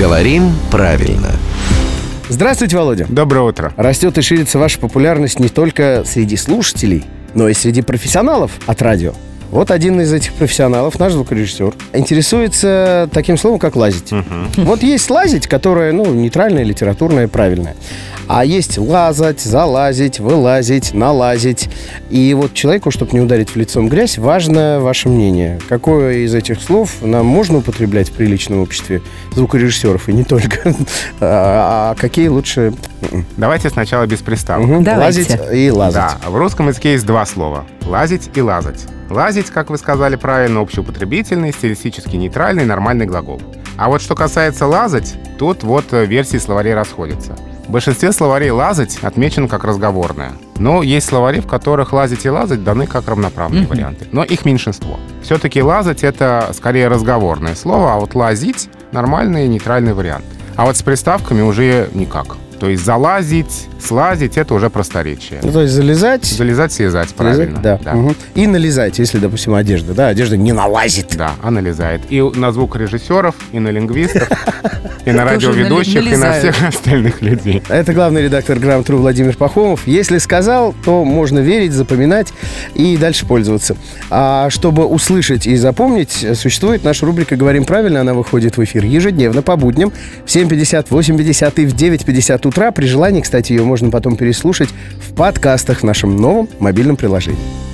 Говорим правильно. Здравствуйте, Володя. Доброе утро. Растет и ширится ваша популярность не только среди слушателей, но и среди профессионалов от радио. Вот один из этих профессионалов, наш звукорежиссер, интересуется таким словом, как лазить. Вот есть лазить, которое, ну, нейтральное, литературное, правильное. А есть лазать, залазить, вылазить, налазить. И вот человеку, чтобы не ударить в лицом грязь, важно ваше мнение. Какое из этих слов нам можно употреблять в приличном обществе звукорежиссеров и не только? А а какие лучше? Давайте сначала без приставок. Давайте. Лазить и лазать. Да, в русском языке есть два слова. Лазить и лазать. Лазить, как вы сказали правильно, общеупотребительный, стилистически нейтральный, нормальный глагол. А вот что касается лазать, тут вот э, версии словарей расходятся. В большинстве словарей «лазать» отмечено как разговорное. Но есть словари, в которых «лазить» и «лазать» даны как равноправные варианты. Но их меньшинство. Все-таки «лазать» — это скорее разговорное слово, а вот «лазить» — нормальный нейтральный вариант. А вот с приставками уже никак. То есть залазить, слазить — это уже просторечие. Ну, то есть залезать, Залезать, съезать, правильно. Залезать, да. Мгм. И налезать, если, допустим, одежда. Да, одежда не налазит. Да, она лезает. И на звукорежиссеров, и на лингвистов, и на радиоведущих, и на всех остальных людей. Это главный редактор Грамм-Тру Владимир Пахомов. Если сказал, то можно верить, запоминать и дальше пользоваться. А чтобы услышать и запомнить, существует наша рубрика «Говорим правильно». Она выходит в эфир ежедневно по будням в 7.50, 8.50 и в 9.50 утра. При желании, кстати, ее можно потом переслушать в подкастах в нашем новом мобильном приложении.